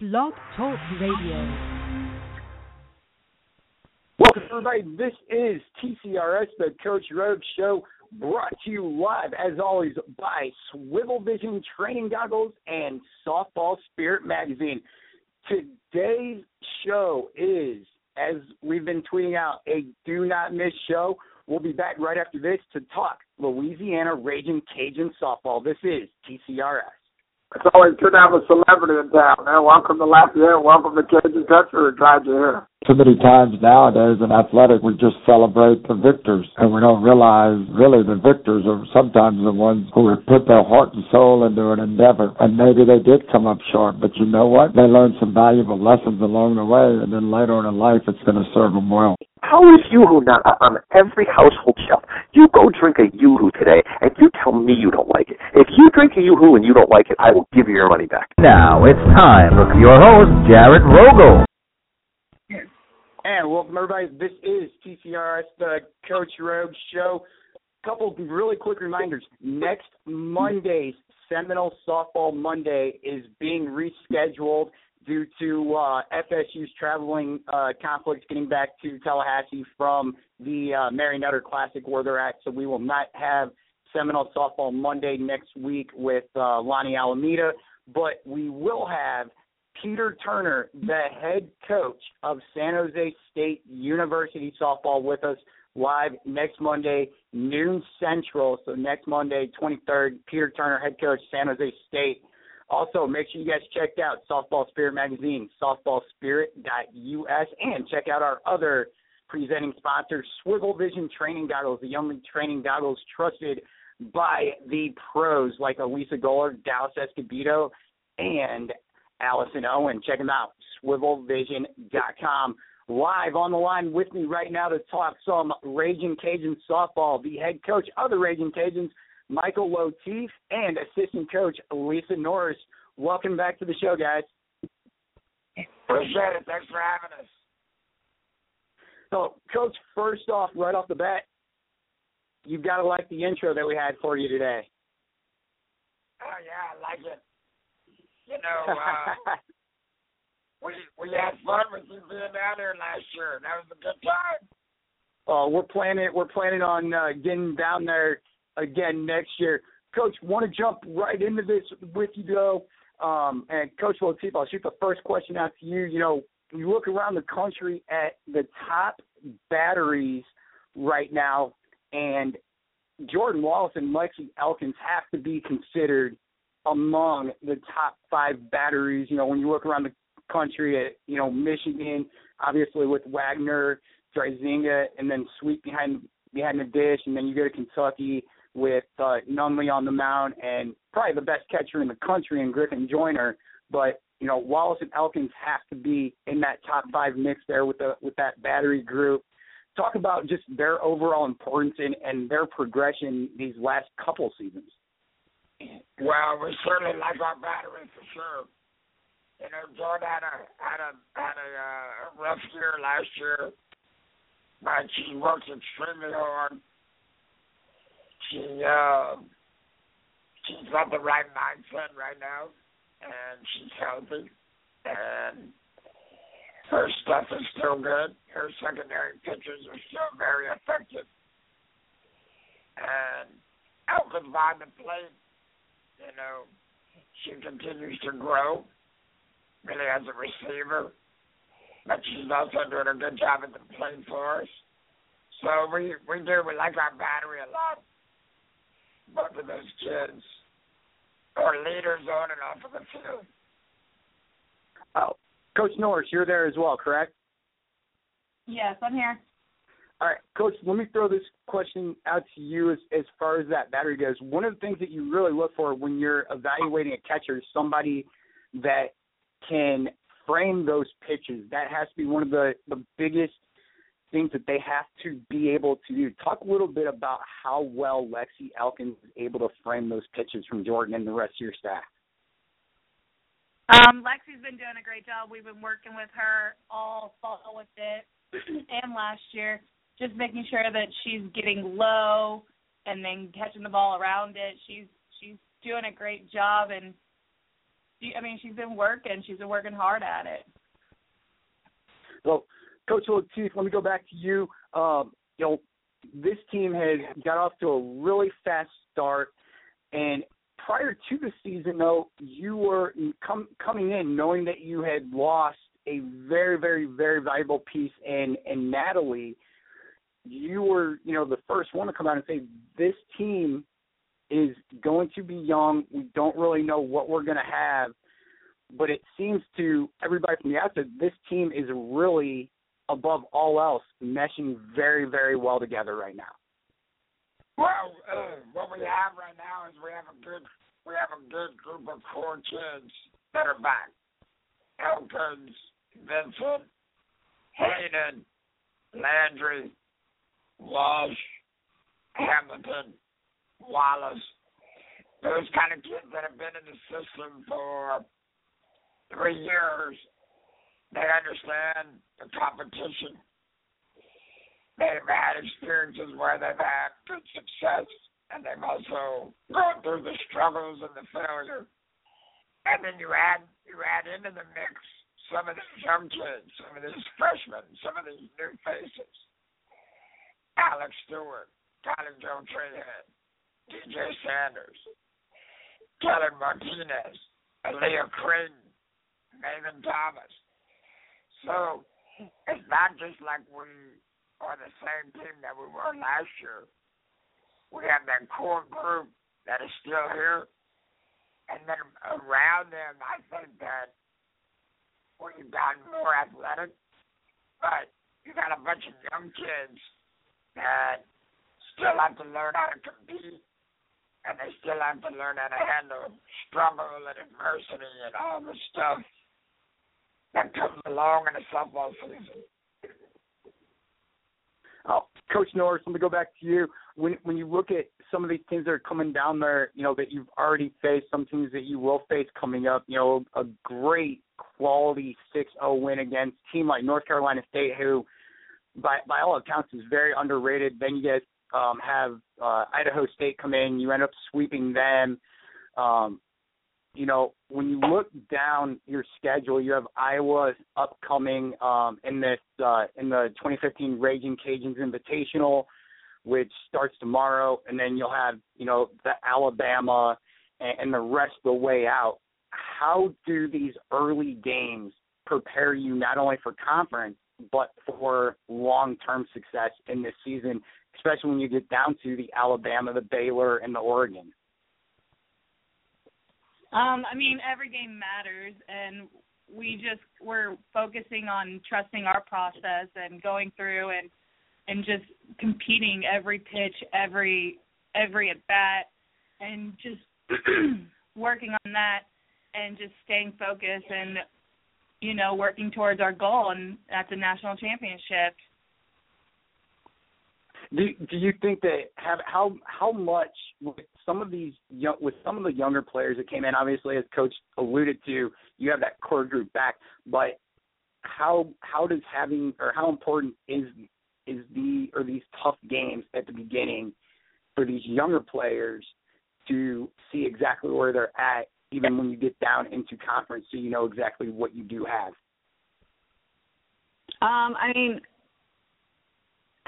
Blog Talk Radio. Welcome, everybody. This is TCRS, the Coach Rogue Show, brought to you live, as always, by Swivel Vision Training Goggles and Softball Spirit Magazine. Today's show is, as we've been tweeting out, a do not miss show. We'll be back right after this to talk Louisiana Raging Cajun softball. This is TCRS. It's always good to have a celebrity in town, man. Welcome to Lafayette. Welcome to Cajun Country. Glad you're here. Too many times nowadays in athletic, we just celebrate the victors, and we don't realize really the victors are sometimes the ones who have put their heart and soul into an endeavor. And maybe they did come up short, but you know what? They learned some valuable lessons along the way, and then later in life, it's going to serve them well. How is Yoo-Hoo not on every household shelf? You go drink a Yoo-Hoo today, and you tell me you don't like it. If you drink a Yoo-Hoo and you don't like it, I will give you your money back. Now it's time for your host, Jarrett Rogel. And welcome, everybody. This is TCRS, the Coach Rogue Show. A Couple of really quick reminders. Next Monday's Seminole Softball Monday is being rescheduled due to uh, FSU's traveling uh, conflicts getting back to Tallahassee from the uh, Mary Nutter Classic where they're at. So we will not have Seminole Softball Monday next week with uh, Lonni Alameda, but we will have Peter Turner, the head coach of San Jose State University softball, with us live next Monday, noon central. So next Monday, 23rd, Peter Turner, head coach, San Jose State. Also, make sure you guys check out Softball Spirit Magazine, softballspirit.us, and check out our other presenting sponsor, Swivel Vision Training Goggles, the only training goggles trusted by the pros like Elisa Goller, Dallas Escobedo, and Allison Owen. Check them out, swivelvision.com. Live on the line with me right now to talk some Raging Cajun softball, the head coach of the Raging Cajuns, Michael Lotief, and assistant coach Lisa Norris. Welcome back to the show, guys. Appreciate it. Thanks for having us. So, Coach, first off, right off the bat, you've got to like the intro that we had for you today. Oh yeah, I like it. You know, uh, we we had fun with you being down there last year. That was a good time. Uh, we're planning we're planning on uh, getting down there again next year. Coach, want to jump right into this with you though. Um, and Coach Lotief, I'll shoot the first question out to you. You know, you look around the country at the top batteries right now, and Jordan Wallace and Lexie Elkins have to be considered among the top five batteries. You know, when you look around the country at, you know, Michigan, obviously with Wagner, Driesenga, and then Sweet behind behind the dish, and then you go to Kentucky with uh, Nunley on the mound, and probably the best catcher in the country in Griffin Joiner. But you know, Wallace and Elkins have to be in that top five mix there with the with that battery group. Talk about just their overall importance and, and their progression these last couple seasons. Well, we certainly like our battery for sure. You know, Jordan had a had a had a uh, rough year last year, but she works extremely hard. She uh, she's got the right mindset right now, and she's healthy, and her stuff is still good. Her secondary pitches are still very effective, and Elkins behind the plate you know, she continues to grow, really as a receiver, but she's also doing a good job at the plate for us. So we we do we like our battery a lot. Both of those kids are leaders on and off of the field. Oh, Coach Norris, you're there as well, correct? Yes, I'm here. All right, Coach, let me throw this question out to you as, as far as that battery goes. One of the things that you really look for when you're evaluating a catcher is somebody that can frame those pitches. That has to be one of the the biggest things that they have to be able to do. Talk a little bit about how well Lexie Elkins is able to frame those pitches from Jordan and the rest of your staff. Um, Lexie's been doing a great job. We've been working with her all fall with it and last year, just making sure that she's getting low and then catching the ball around it. She's she's doing a great job and she, I mean she's been working. She's been working hard at it. So, Coach Lotief, let me go back to you. Um, you know, this team has got off to a really fast start, and prior to the season, though, you were com- coming in knowing that you had lost a very, very, very valuable piece in in Natalie. You were, you know, the first one to come out and say this team is going to be young. We don't really know what we're going to have, but it seems to everybody from the outside, this team is really above all else meshing very, very well together right now. Well, uh, what we have right now is we have a good we have a good group of core kids that are back. Elkins, Vincent, Hayden, Landry, Walsh, Hamilton, Wallace. Those kind of kids that have been in the system for three years. They understand the competition they've had experiences where they've had good success, and they've also gone through the struggles and the failure. And then you add you add into the mix some of these young kids, some of these freshmen, some of these new faces. Alex Stewart, Kylie Joe Trahan, DJ Sanders, Kelly Martinez, Aaliyah Creighton, Megan Thomas. So it's not just like we are the same team that we were last year. We have that core group that is still here. And then around them, I think that we've gotten more athletic. But you got a bunch of young kids that still have to learn how to compete. And they still have to learn how to handle struggle and adversity and all the stuff that comes along in a softball season. Uh, Coach Norris, let me go back to you. When when you look at some of these teams that are coming down there, you know that you've already faced, some teams that you will face coming up. You know, a great quality 6-0 win against a team like North Carolina State, who by by all accounts is very underrated. Then you guys um, have uh, Idaho State come in, you end up sweeping them. Um, you know, when you look down your schedule, you have Iowa upcoming um, in this uh, in the 2015 Raging Cajuns Invitational, which starts tomorrow, and then you'll have you know the Alabama and, and the rest of the way out. How do these early games prepare you not only for conference but for long-term success in this season, especially when you get down to the Alabama, the Baylor, and the Oregon? Um, I mean, every game matters, and we just we're focusing on trusting our process and going through and and just competing every pitch, every every at bat, and just working on that and just staying focused and you know working towards our goal, and that's a national championship. Do do you think that have how how much with some of these young, with some of the younger players that came in? Obviously, as Coach alluded to, you have that core group back, but how how does having or how important is is the or these tough games at the beginning for these younger players to see exactly where they're at, even when you get down into conference, so you know exactly what you do have. Um, I mean,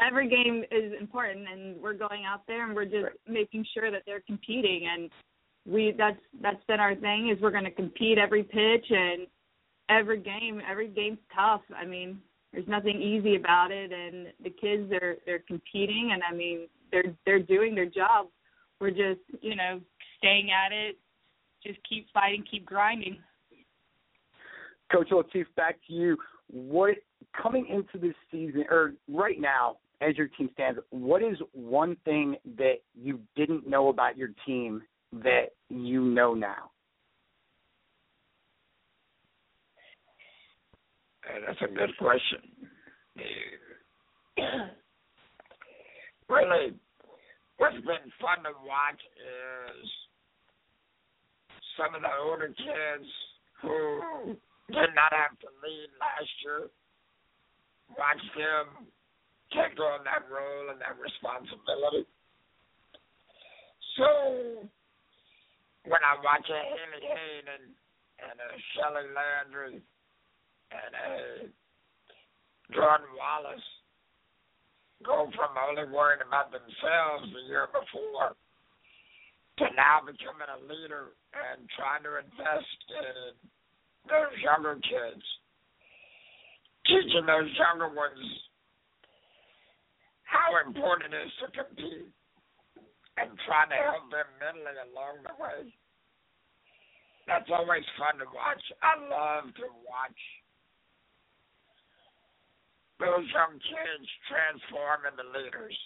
every game is important and we're going out there and we're just right. making sure that they're competing and we that's that's been our thing is we're going to compete every pitch and every game. Every game's tough. I mean there's nothing easy about it and the kids are they're competing and i mean they're they're doing their job. We're just you know staying at it just keep fighting keep grinding. Coach Lotief, back to you. What coming into this season or right now as your team stands, what is one thing that you didn't know about your team that you know now? That's a good question. really, what's been fun to watch is some of the older kids who did not have to lead last year. Watch them take on that role and that responsibility. So when I watch a Haley Hayden and a Shellie Landry and a Jordan Wallace go from only worrying about themselves the year before to now becoming a leader and trying to invest in those younger kids, teaching those younger ones how important it is to compete and trying to help them mentally along the way. That's always fun to watch. I love to watch those young kids transform into leaders.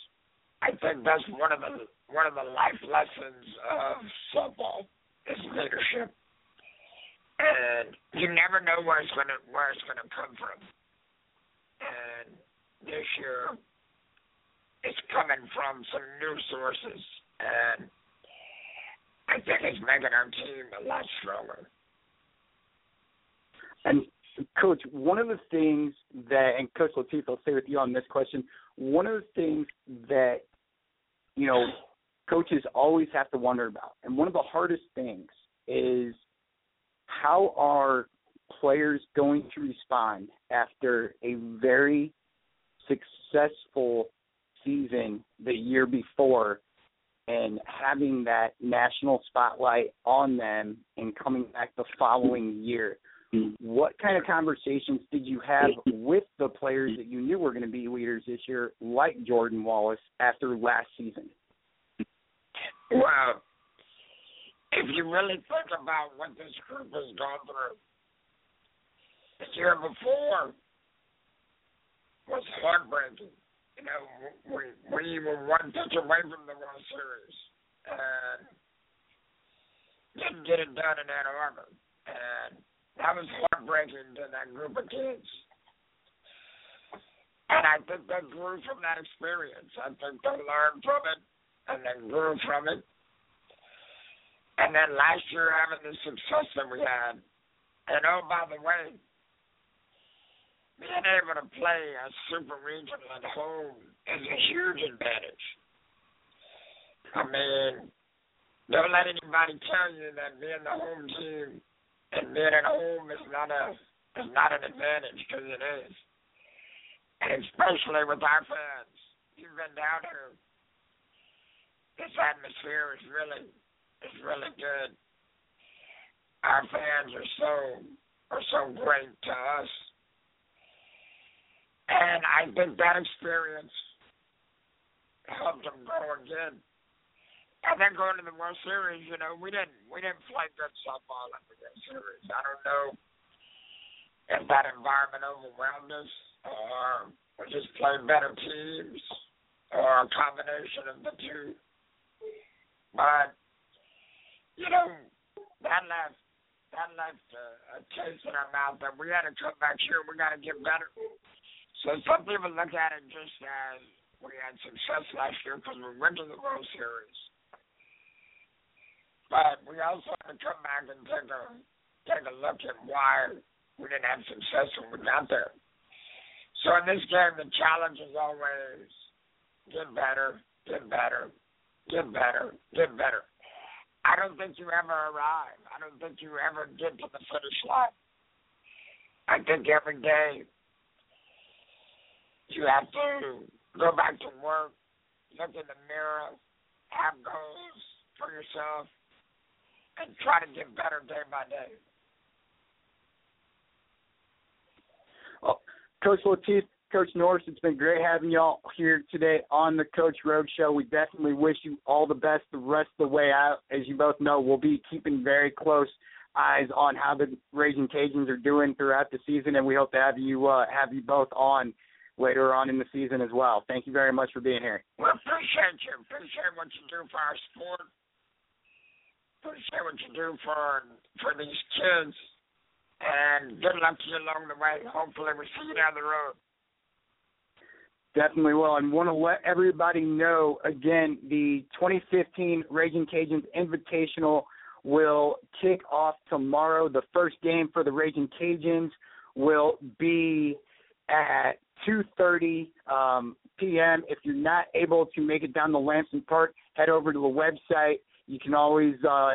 I think that's one of the one of the life lessons of football is leadership. And you never know where it's gonna where it's gonna come from. And this year it's coming from some new sources and I think it's making our team a lot stronger. And Coach, one of the things that, and Coach Lotief, I'll stay with you on this question. One of the things that you know coaches always have to wonder about, and one of the hardest things is how are players going to respond after a very successful season the year before and having that national spotlight on them and coming back the following year. What kind of conversations did you have with the players that you knew were going to be leaders this year, like Jordan Wallace, after last season? Well, if you really think about what this group has gone through, the year before was heartbreaking you know, we we were one pitch away from the World Series and didn't get it done in Ann Arbor, and that was heartbreaking to that group of kids. And I think they grew from that experience. I think they learned from it, and they grew from it. And then last year, having the success that we had, and oh by the way, being able to play a super regional at home is a huge advantage. I mean, don't let anybody tell you that being the home team and being at home is not a is not an advantage because it is, and especially with our fans. You've been down here. This atmosphere is really is really good. Our fans are so are so great to us and I think that experience helped them grow again. And then going to the World Series, you know, we didn't we didn't play good softball in the World Series. I don't know if that environment overwhelmed us or we just played better teams or a combination of the two. But you know, that left that left a, a taste in our mouth that we had to come back here. We got to get better. So some people look at it just as we had success last year because we went to the World Series. But we also have to come back and take a take a look at why we didn't have success when we got there. So in this game, the challenge is always get better, get better, get better, get better. I don't think you ever arrive. I don't think you ever get to the finish line. I think every day you have to go back to work, look in the mirror, have goals for yourself, and try to get better day by day. Well, Coach Lotief, Coach Norris, it's been great having y'all here today on the Coach Road Show. We definitely wish you all the best the rest of the way out. As you both know, we'll be keeping very close eyes on how the Raging Cajuns are doing throughout the season, and we hope to have you uh, have you both on later on in the season as well. Thank you very much for being here. We appreciate you. Appreciate what you do for our sport. Appreciate what you do for for these kids. And good luck to you along the way. Hopefully, we see you down the road. Definitely will. And want to let everybody know again the 2015 Raging Cajuns Invitational will kick off tomorrow. The first game for the Raging Cajuns will be at 2:30 um, p.m. If you're not able to make it down to Lamson Park, head over to the website. You can always uh,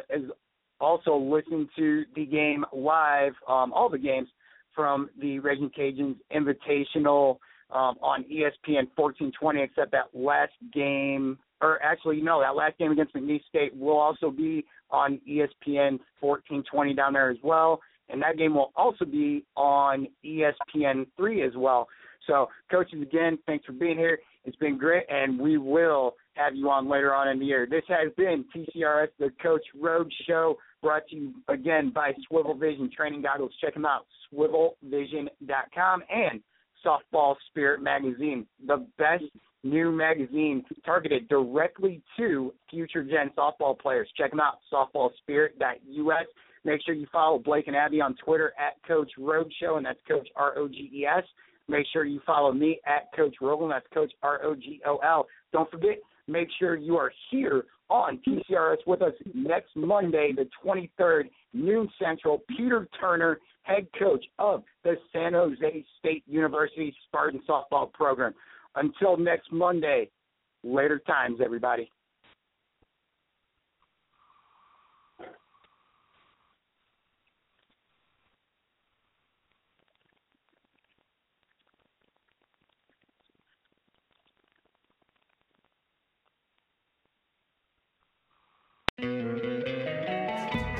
also listen to the game live, um, all the games from the Raging Cajuns Invitational um, on ESPN 1420, except that last game, or actually, no, that last game against McNeese State will also be on ESPN 1420 down there as well. And that game will also be on ESPN 3 as well. So, coaches, again, thanks for being here. It's been great, and we will have you on later on in the year. This has been TCRS, the Coach Road Show, brought to you again by Swivel Vision Training Goggles. Check them out, swivelvision.com, and Softball Spirit magazine, the best new magazine targeted directly to future gen softball players. Check them out, softballspirit.us. Make sure you follow Blake and Abby on Twitter at Coach Roadshow, and that's Coach R O G E S. Make sure you follow me at Coach Rogol, and that's Coach R O G O L. Don't forget, make sure you are here on TCRS with us next Monday, the 23rd, noon central. Peter Turner, head coach of the San Jose State University Spartan softball program. Until next Monday, later times, everybody.